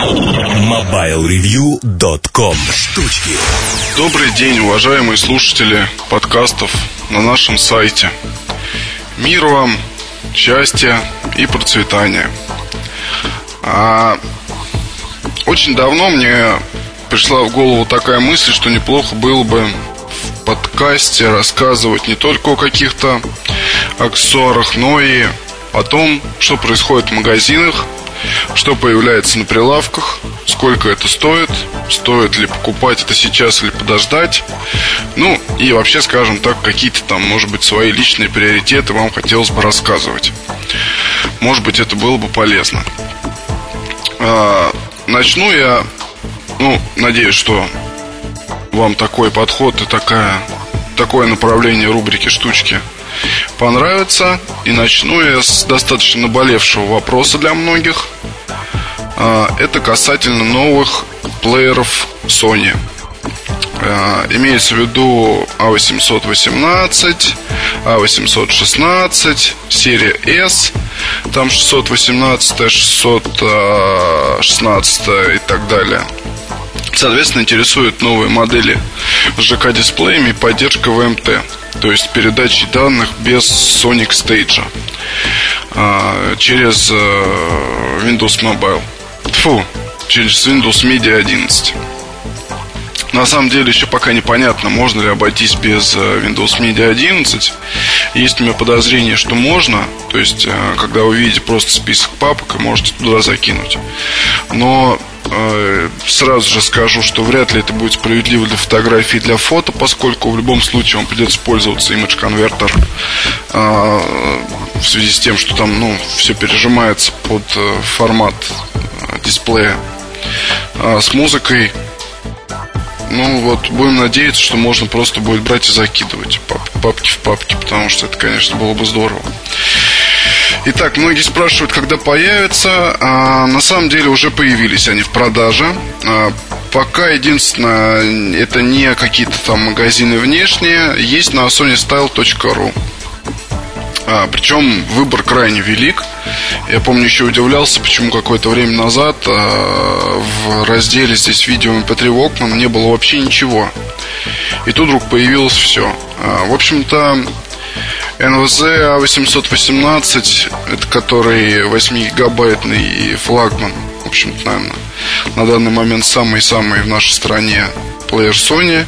MobileReview.com Штучки Добрый день, уважаемые слушатели подкастов на нашем сайте. Мир вам, счастья и процветания. А, очень давно мне пришла в голову такая мысль, что неплохо было бы в подкасте рассказывать не только о каких-то аксессуарах, но и о том, что происходит в магазинах, что появляется на прилавках, сколько это стоит, стоит ли покупать это сейчас или подождать. Ну, и вообще, скажем так, какие-то там, может быть, свои личные приоритеты вам хотелось бы рассказывать. Может быть, это было бы полезно. А, начну я, ну, надеюсь, что вам такой подход и такая, такое направление рубрики «Штучки» понравится. И начну я с достаточно наболевшего вопроса для многих. А, это касательно новых плееров Sony. А, имеется в виду A818, A816, серия S, там 618, 616 и так далее. Соответственно, интересуют новые модели с ЖК-дисплеями и поддержка ВМТ, то есть передачи данных без Sonic Stage а, через э, Windows Mobile. Фу, через Windows Media 11. На самом деле еще пока непонятно, можно ли обойтись без э, Windows Media 11. Есть у меня подозрение, что можно. То есть, э, когда вы видите просто список папок, можете туда закинуть. Но э, сразу же скажу, что вряд ли это будет справедливо для фотографий и для фото, поскольку в любом случае вам придется пользоваться Image э, в связи с тем, что там ну, все пережимается под формат дисплея. С музыкой ну вот, будем надеяться, что можно просто будет брать и закидывать папки в папки, потому что это, конечно, было бы здорово. Итак, многие спрашивают, когда появятся. А, на самом деле уже появились они в продаже. А, пока единственное, это не какие-то там магазины внешние. Есть на sonystyle.ru. А, причем выбор крайне велик. Я помню, еще удивлялся, почему какое-то время назад а, в разделе здесь видео MP3 Walkman не было вообще ничего. И тут вдруг появилось все. А, в общем-то, NVZ A818, это который 8-гигабайтный и флагман, в общем-то, наверное, на данный момент самый-самый в нашей стране плеер Sony,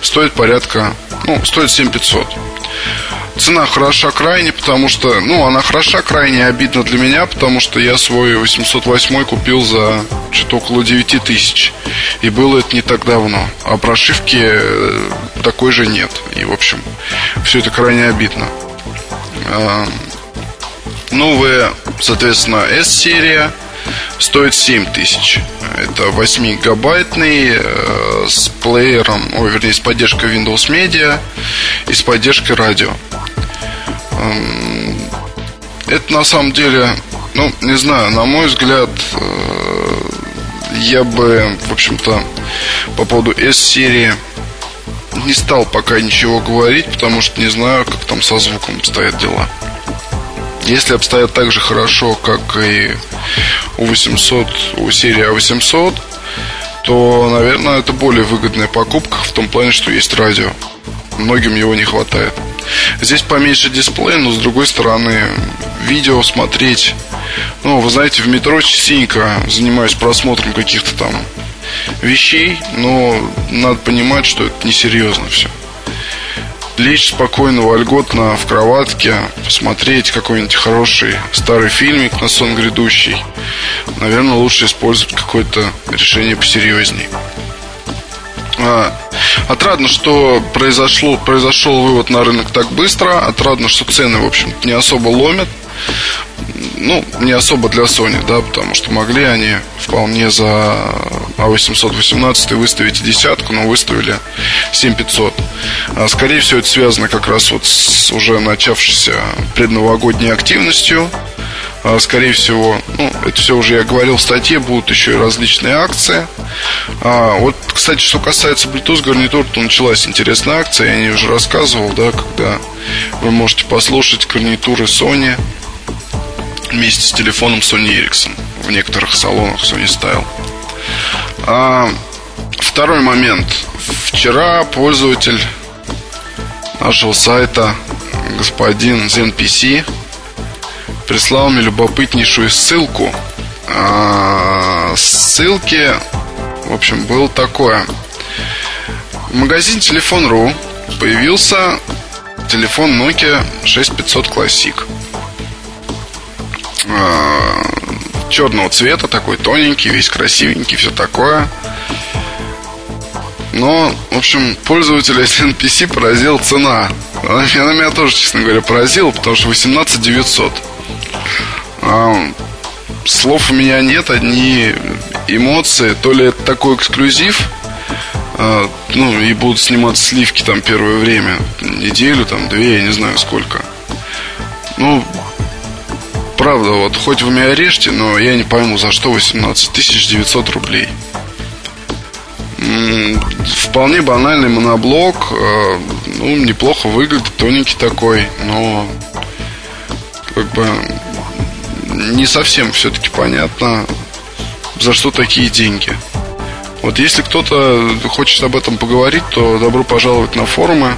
стоит порядка, ну, стоит 7500. Цена хороша крайне, потому что, ну, она хороша крайне обидно для меня, потому что я свой 808 купил за что-то около 9 тысяч. И было это не так давно. А прошивки э, такой же нет. И, в общем, все это крайне обидно. А, новая, соответственно, S-серия стоит 7 тысяч. Это 8-гигабайтный э, с плеером, ой, вернее, с поддержкой Windows Media и с поддержкой радио. Эм, это на самом деле, ну, не знаю, на мой взгляд, э, я бы, в общем-то, по поводу S-серии не стал пока ничего говорить, потому что не знаю, как там со звуком обстоят дела. Если обстоят так же хорошо, как и у 800, у серии A800, то, наверное, это более выгодная покупка в том плане, что есть радио. Многим его не хватает. Здесь поменьше дисплей, но с другой стороны, видео смотреть. Ну, вы знаете, в метро частенько занимаюсь просмотром каких-то там вещей, но надо понимать, что это несерьезно все. Лечь спокойно, вольготно в кроватке, посмотреть какой-нибудь хороший старый фильмик на сон грядущий. Наверное, лучше использовать какое-то решение посерьезней. А, отрадно, что произошло, произошел вывод на рынок так быстро. Отрадно, что цены, в общем не особо ломят. Ну, не особо для Sony, да, потому что могли они вполне за A818 выставить десятку, но выставили 7500. А, скорее всего, это связано как раз вот с уже начавшейся предновогодней активностью а, скорее всего, ну, это все уже я говорил в статье, будут еще и различные акции. А, вот, кстати, что касается Bluetooth гарнитур, то началась интересная акция, я о уже рассказывал, да, когда вы можете послушать гарнитуры Sony вместе с телефоном Sony Ericsson в некоторых салонах Sony Style. А, второй момент. Вчера пользователь нашего сайта, господин ZenPC, прислал мне любопытнейшую ссылку. А, ссылки, в общем, был такое. В магазине Телефон.ру появился телефон Nokia 6500 Classic. А, черного цвета, такой тоненький, весь красивенький, все такое. Но, в общем, пользователя NPC поразила цена. Она меня тоже, честно говоря, поразила, потому что 18 900. А, слов у меня нет, одни эмоции. То ли это такой эксклюзив, а, ну, и будут снимать сливки там первое время, неделю, там, две, я не знаю сколько. Ну, правда, вот хоть вы меня режьте, но я не пойму, за что 18 900 рублей. Вполне банальный моноблок, э, ну, неплохо выглядит, тоненький такой, но как бы не совсем все-таки понятно, за что такие деньги. Вот если кто-то хочет об этом поговорить, то добро пожаловать на форумы.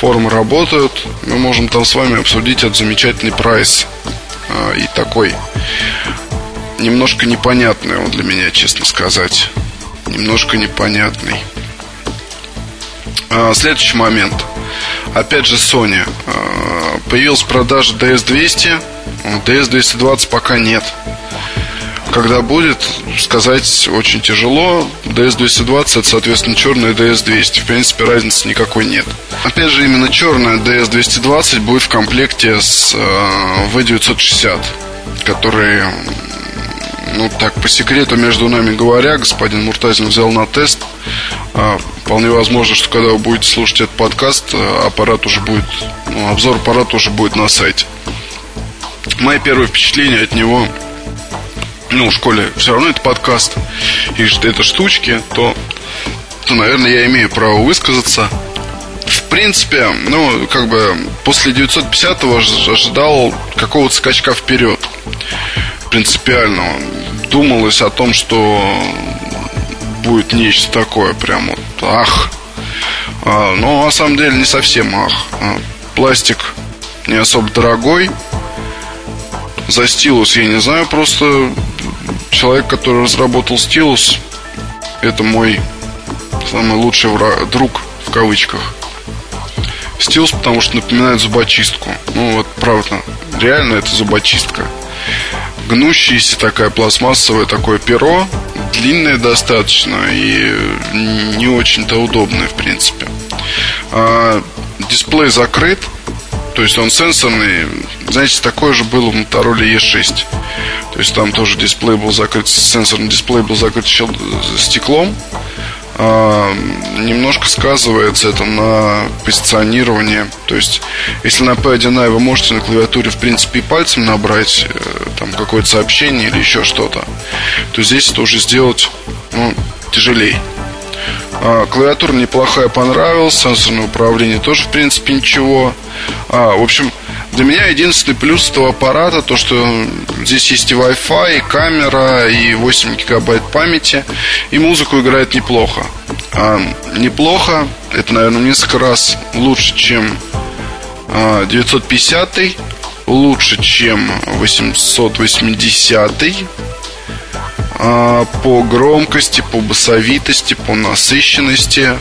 Форумы работают. Мы можем там с вами обсудить этот замечательный прайс. А, и такой немножко непонятный он для меня, честно сказать. Немножко непонятный. А, следующий момент. Опять же Sony. А, появилась продажа DS200. DS220 пока нет. Когда будет, сказать очень тяжело. DS220 это, соответственно, черная DS200. В принципе, разницы никакой нет. Опять же, именно черная DS220 будет в комплекте с э, V960, который ну так, по секрету между нами говоря, господин Муртазин взял на тест. А, вполне возможно, что когда вы будете слушать этот подкаст, э, аппарат уже будет, ну, обзор аппарата уже будет на сайте. Мои первые впечатления от него ну, в школе все равно это подкаст, и это штучки, то, то, наверное, я имею право высказаться. В принципе, ну, как бы после 950-го ожидал какого-то скачка вперед. Принципиального. Думалось о том, что будет нечто такое, прям вот, ах. А, но на самом деле не совсем ах. А, пластик не особо дорогой. За стилус я не знаю, просто человек, который разработал стилус, это мой самый лучший враг, друг в кавычках. Стилус, потому что напоминает зубочистку. Ну вот, правда, реально это зубочистка. Гнущаяся такая пластмассовое такое перо, длинное достаточно и не очень-то удобное, в принципе. А, дисплей закрыт, то есть он сенсорный. Знаете, такое же было в Motorola E6. То есть там тоже дисплей был закрыт, сенсорный дисплей был закрыт стеклом. А, немножко сказывается это на позиционировании. То есть, если на P1i вы можете на клавиатуре, в принципе, и пальцем набрать э, там какое-то сообщение или еще что-то, то здесь это уже сделать ну, тяжелее. А, клавиатура неплохая, понравилась. Сенсорное управление тоже, в принципе, ничего. А, в общем, для меня единственный плюс этого аппарата то, что здесь есть и Wi-Fi, и камера, и 8 гигабайт памяти, и музыку играет неплохо. А, неплохо, это, наверное, несколько раз лучше, чем а, 950, лучше, чем 880 а, по громкости, по басовитости, по насыщенности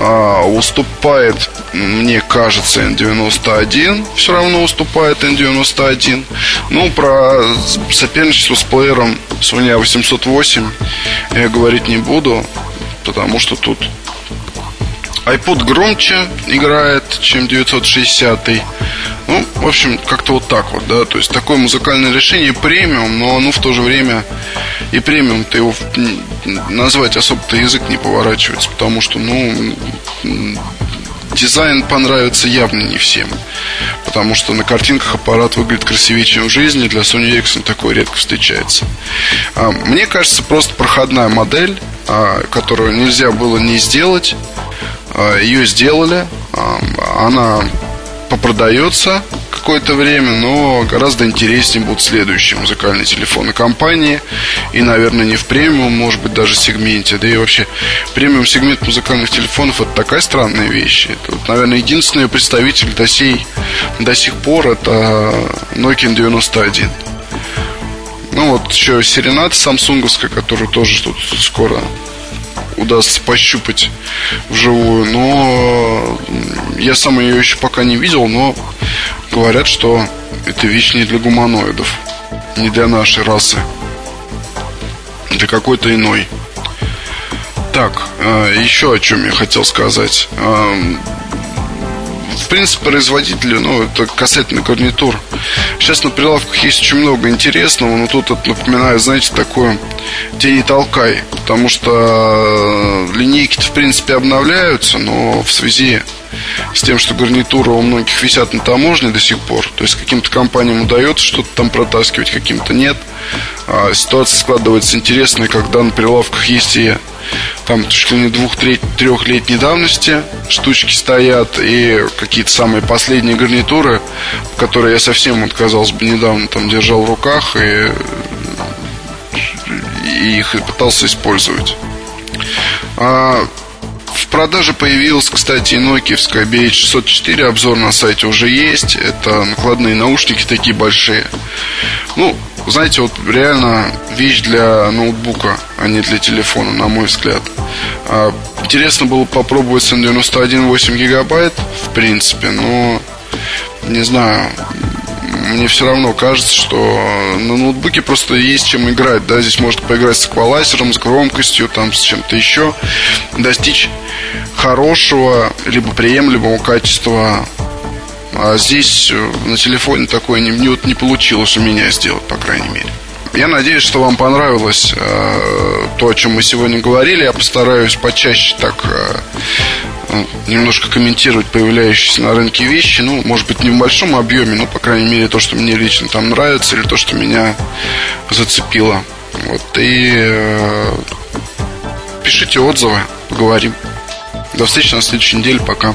а, уступает, мне кажется, N91, все равно уступает N91. Ну, про соперничество с плеером Sony A808 я говорить не буду, потому что тут iPod громче играет, чем 960. Ну, в общем, как-то вот так вот, да. То есть такое музыкальное решение премиум, но оно в то же время и премиум-то его назвать особо-то язык не поворачивается, потому что, ну, дизайн понравится явно не всем. Потому что на картинках аппарат выглядит красивее, чем в жизни. Для Sony Ericsson такое редко встречается. А, мне кажется, просто проходная модель, а, которую нельзя было не сделать. А, Ее сделали. Она попродается какое-то время, но гораздо интереснее будут следующие музыкальные телефоны компании. И, наверное, не в премиум, может быть, даже сегменте. Да и вообще, премиум сегмент музыкальных телефонов это такая странная вещь. Это, вот, наверное, единственный представитель до, сей, до сих пор это Nokia 91. Ну вот еще Серенат самсунговская, которую тоже тут скоро удастся пощупать вживую. Но я сам ее еще пока не видел, но говорят, что это вещь не для гуманоидов, не для нашей расы, для какой-то иной. Так, э, еще о чем я хотел сказать. В принципе, производители, ну, это касательно гарнитур. Сейчас на прилавках есть очень много интересного, но тут это напоминает, знаете, такое «день не толкай», потому что э, линейки-то, в принципе, обновляются, но в связи с тем, что гарнитуры у многих висят на таможне до сих пор, то есть каким-то компаниям удается что-то там протаскивать, каким-то нет. А ситуация складывается интересная, когда на прилавках есть и там чуть ли не двух-трехлетней давности штучки стоят и какие-то самые последние гарнитуры, которые я совсем, вот, казалось бы, недавно там держал в руках и, и их пытался использовать. А, в продаже появилась, кстати, и Nokia BH604. Обзор на сайте уже есть. Это накладные наушники такие большие. Ну, знаете, вот реально вещь для ноутбука, а не для телефона, на мой взгляд. А, интересно было попробовать с N91 8 гигабайт, в принципе, но не знаю, мне все равно кажется, что на ноутбуке просто есть чем играть, да, здесь можно поиграть с эквалайзером, с громкостью, там, с чем-то еще, достичь хорошего, либо приемлемого качества а здесь э, на телефоне такое не, не, не получилось у меня сделать, по крайней мере. Я надеюсь, что вам понравилось э, то, о чем мы сегодня говорили. Я постараюсь почаще так э, ну, немножко комментировать появляющиеся на рынке вещи. Ну, может быть, не в большом объеме, но, по крайней мере, то, что мне лично там нравится, или то, что меня зацепило. Вот, и э, пишите отзывы, поговорим. До встречи на следующей неделе. Пока.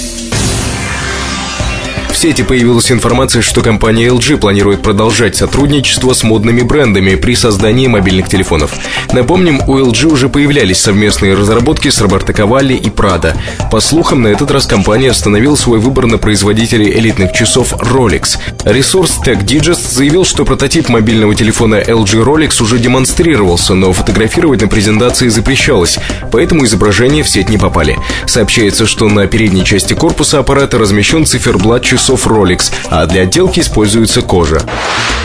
Сети появилась информация, что компания LG планирует продолжать сотрудничество с модными брендами при создании мобильных телефонов. Напомним, у LG уже появлялись совместные разработки с Роберто Кавалли и Prada. По слухам, на этот раз компания остановила свой выбор на производителей элитных часов Rolex. Ресурс Tech Digest заявил, что прототип мобильного телефона LG Rolex уже демонстрировался, но фотографировать на презентации запрещалось, поэтому изображения в сеть не попали. Сообщается, что на передней части корпуса аппарата размещен циферблат часов часов Rolex, а для отделки используется кожа.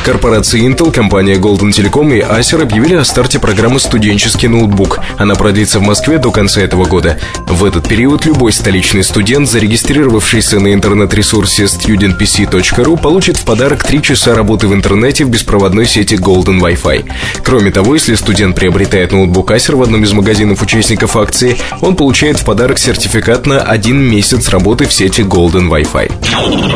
Корпорация Intel, компания Golden Telecom и Acer объявили о старте программы «Студенческий ноутбук». Она продлится в Москве до конца этого года. В этот период любой столичный студент, зарегистрировавшийся на интернет-ресурсе studentpc.ru, получит в подарок 3 часа работы в интернете в беспроводной сети Golden Wi-Fi. Кроме того, если студент приобретает ноутбук Acer в одном из магазинов участников акции, он получает в подарок сертификат на один месяц работы в сети Golden Wi-Fi.